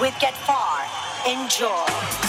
With Get Far. Enjoy.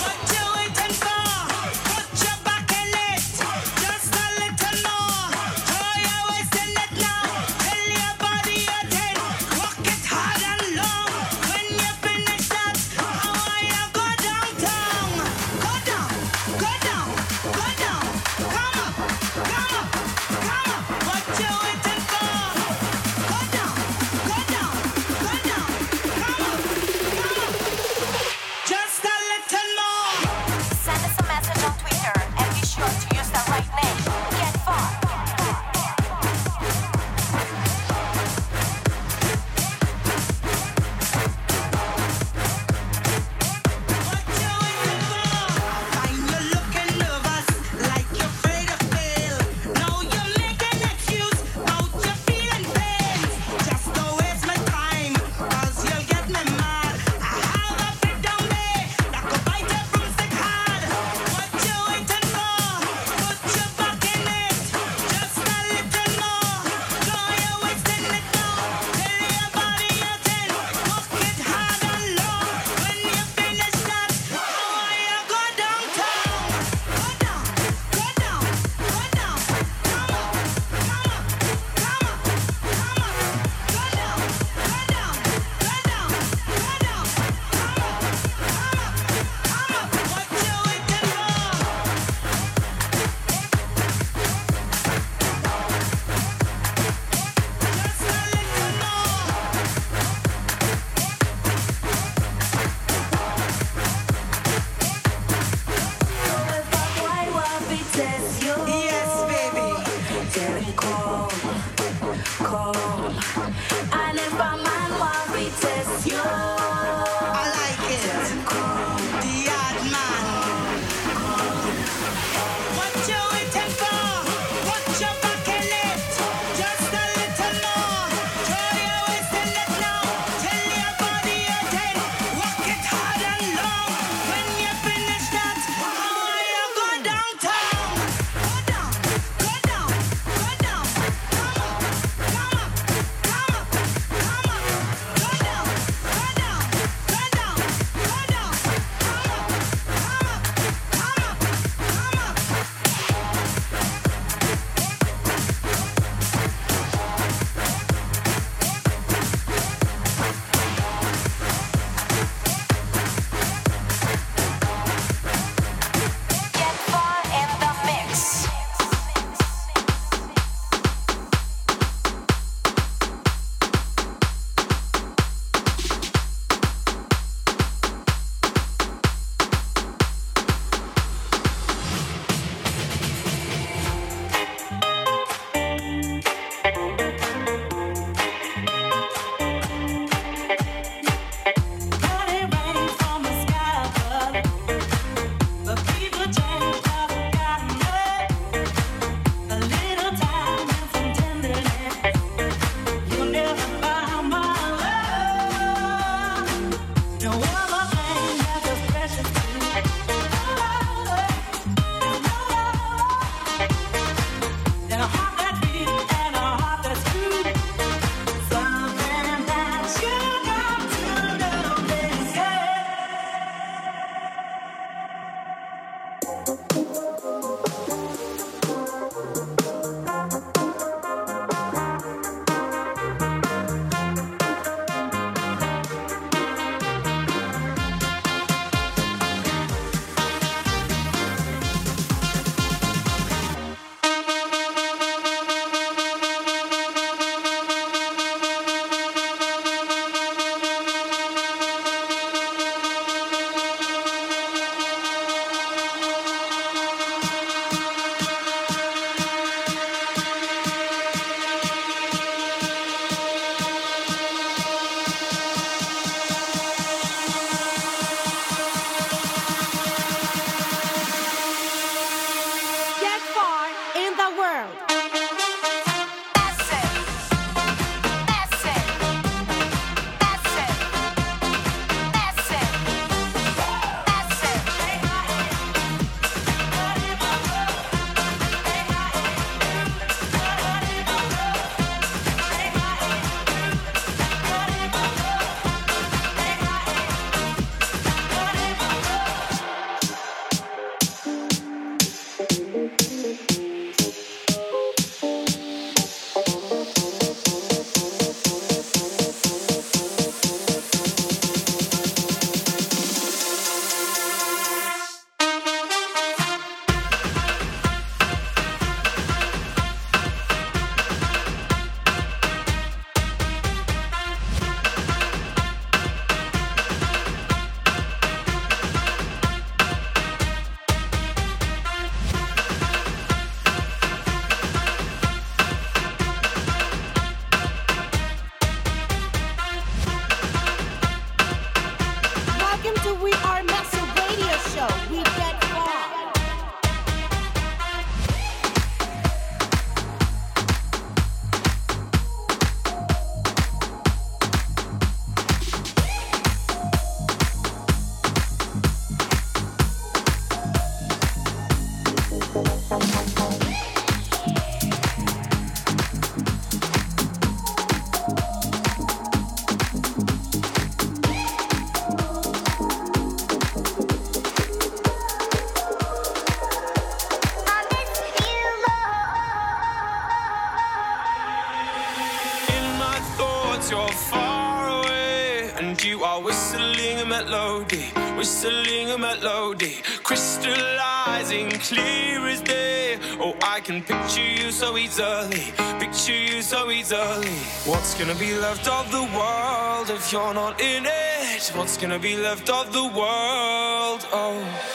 can picture you so easily, picture you so easily. What's gonna be left of the world if you're not in it? What's gonna be left of the world? Oh.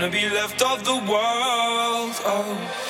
gonna be left of the world? Oh.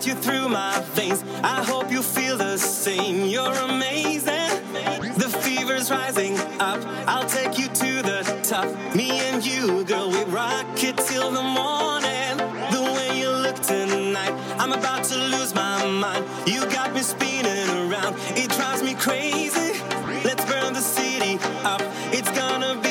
got you through my veins. I hope you feel the same. You're amazing. The fever's rising up. I'll take you to the top. Me and you, girl, we rock it till the morning. The way you look tonight, I'm about to lose my mind. You got me spinning around. It drives me crazy. Let's burn the city up. It's gonna be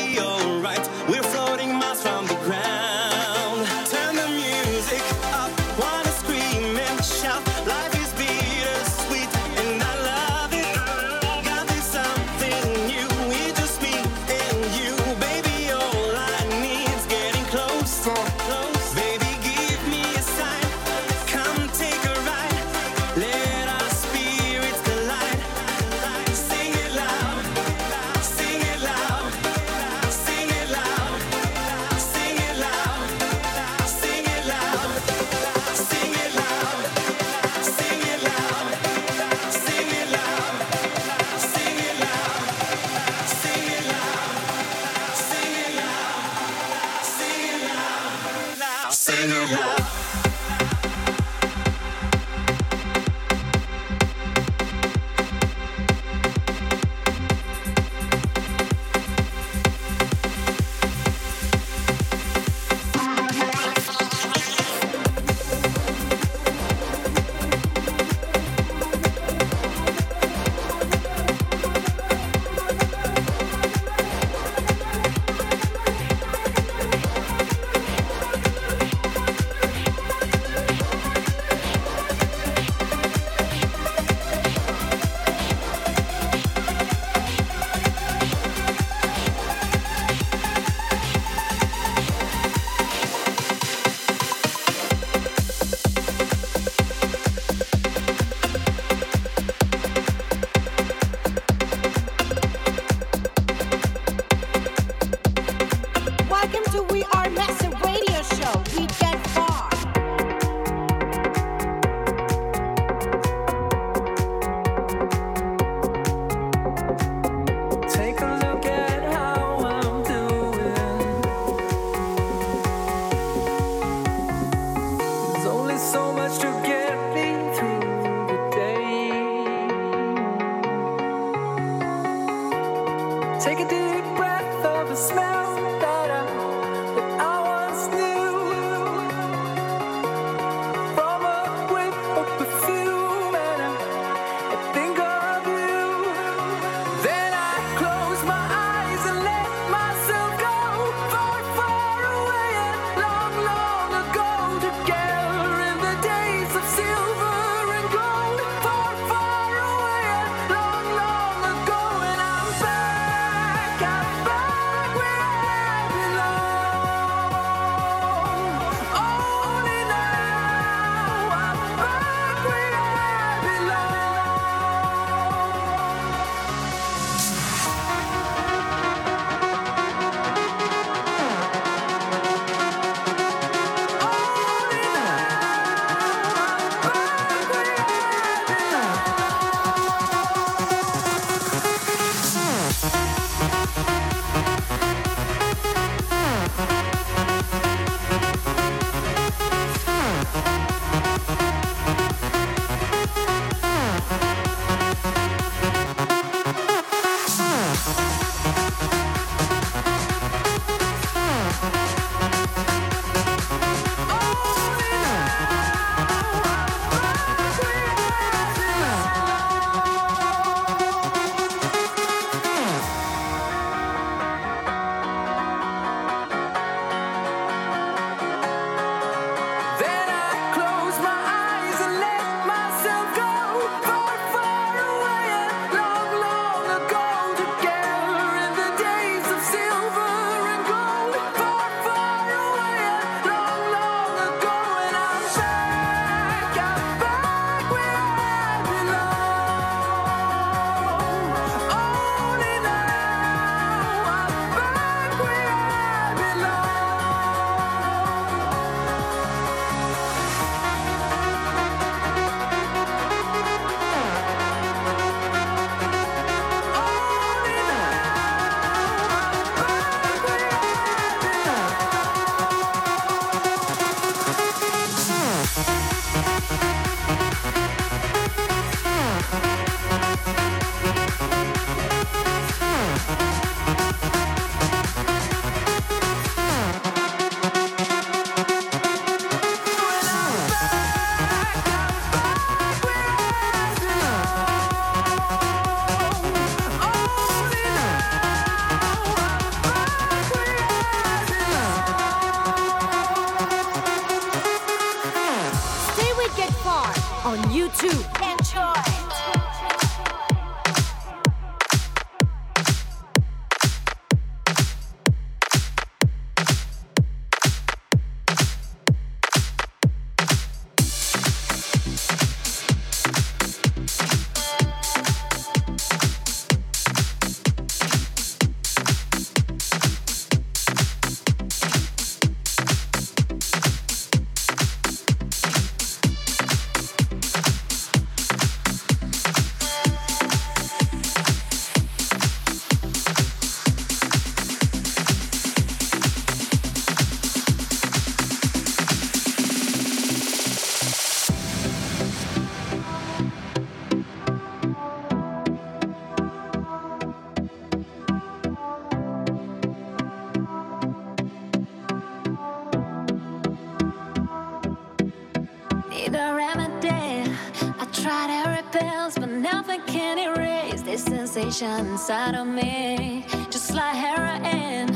inside of me, just like heroin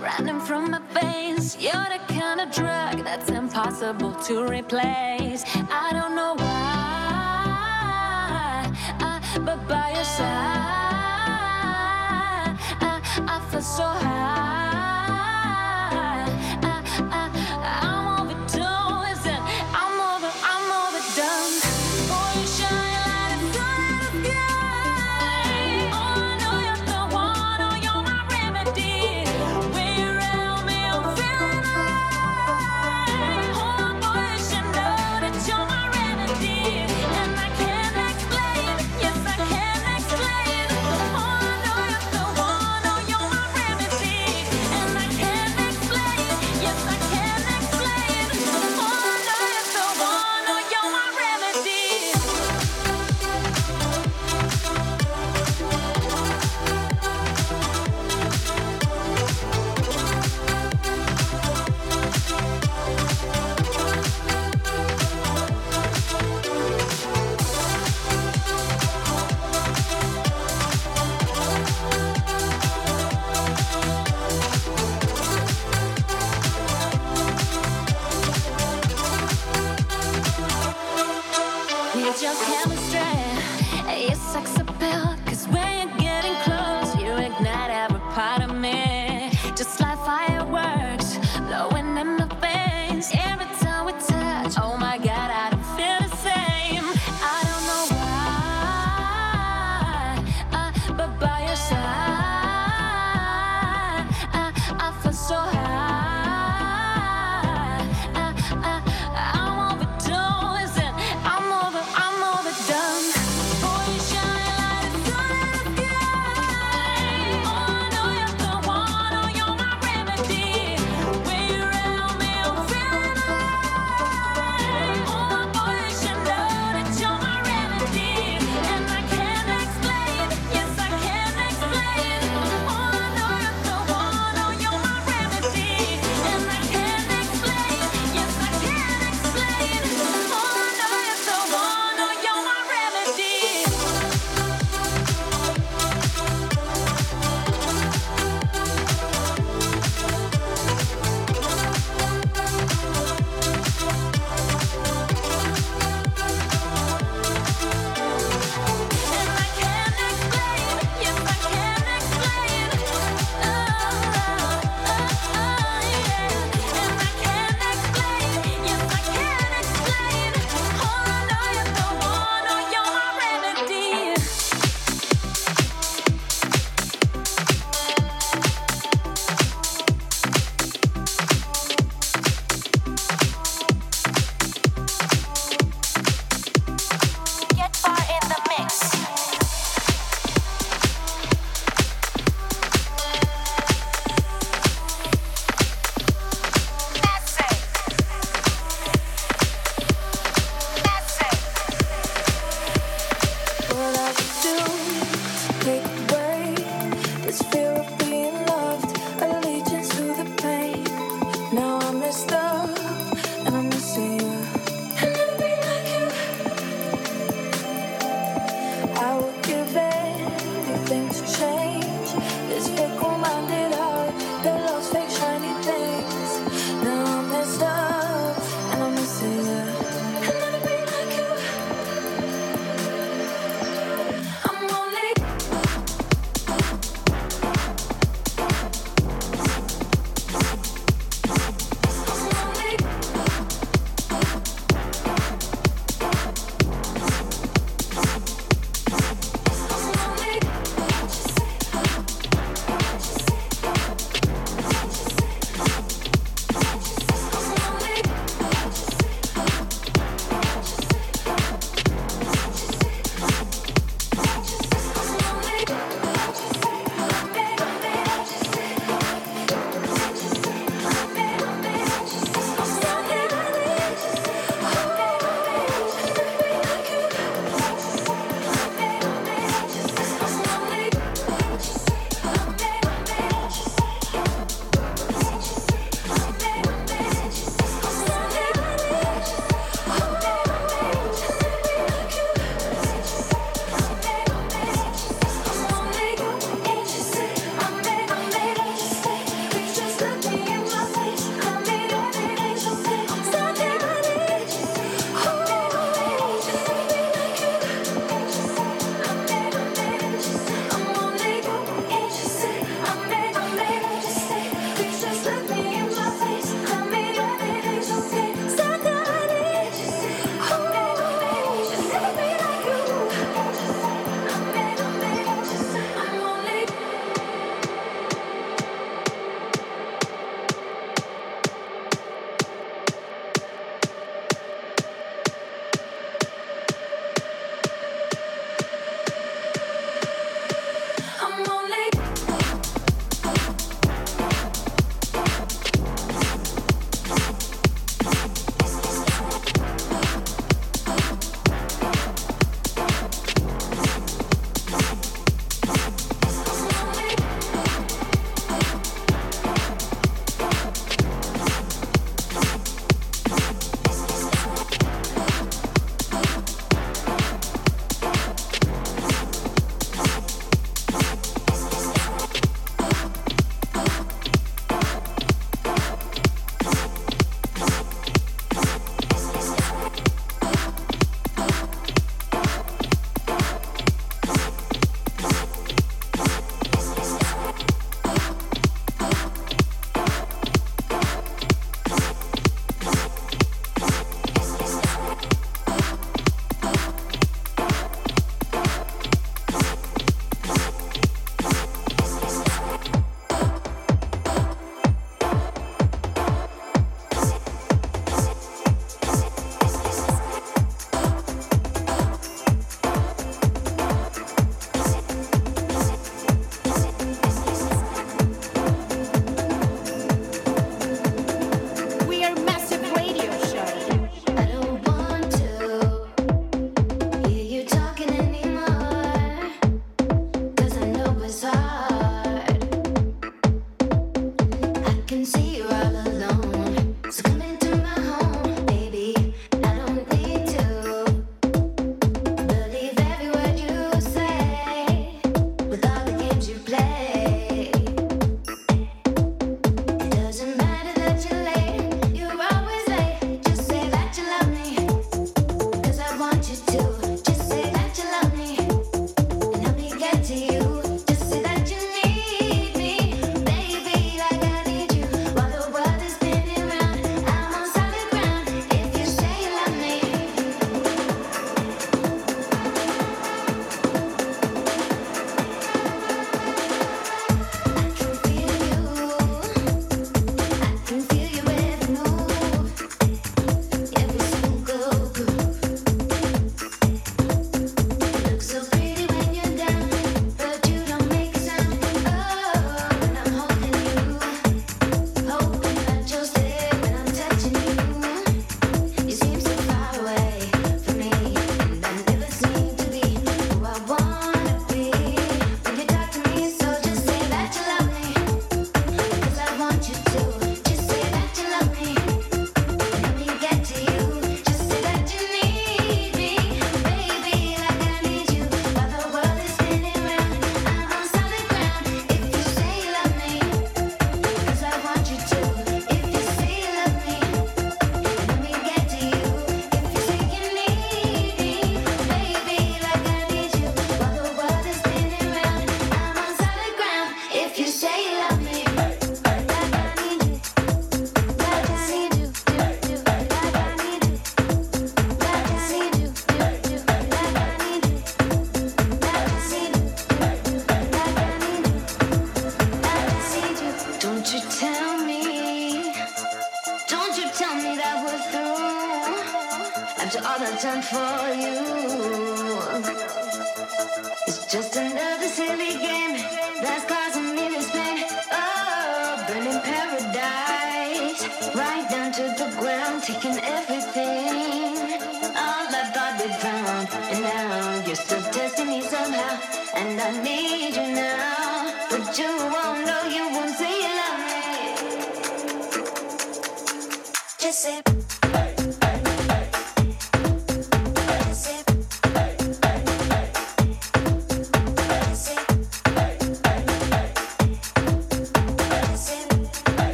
running from my veins. You're the kind of drug that's impossible to replace. I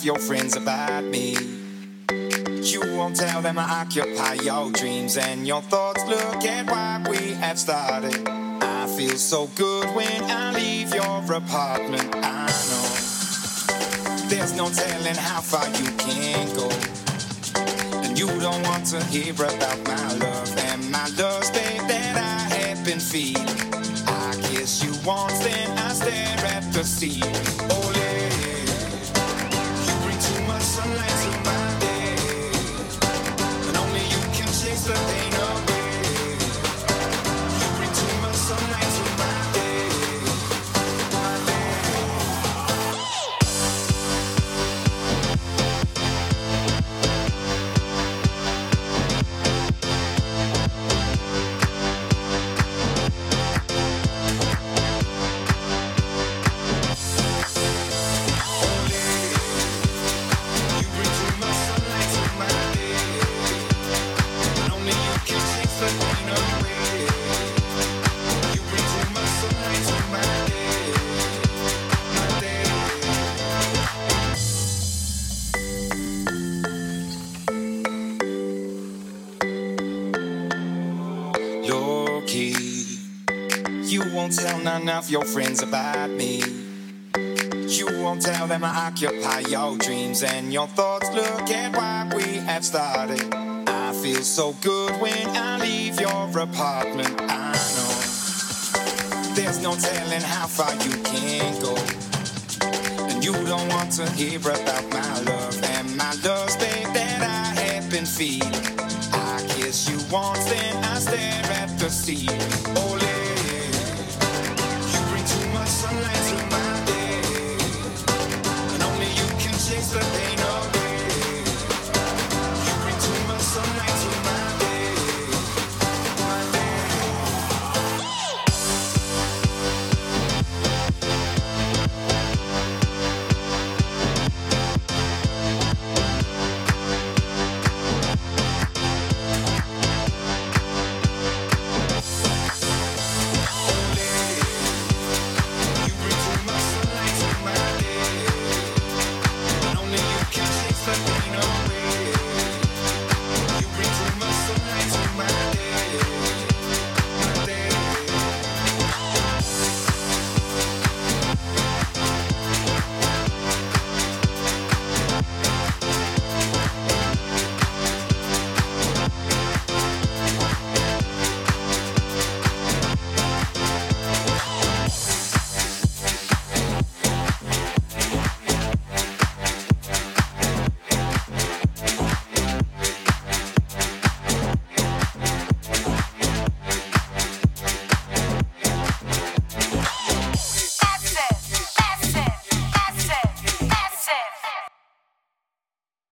of your friends about me. You won't tell them I occupy your dreams and your thoughts. Look at what we have started. I feel so good when I leave your apartment. I know there's no telling how far you can go. And you don't want to hear about my love and my love, babe, that I have been feeling. I kiss you once, then I stare at the sea. Oh, some nights are bad days, and only you can chase the pain away. Of your friends about me. You won't tell them I occupy your dreams and your thoughts. Look at what we have started. I feel so good when I leave your apartment. I know there's no telling how far you can go. And you don't want to hear about my love and my love, babe, that I have been feeling. I kiss you once, then I stare at the sea. Oh, sunlight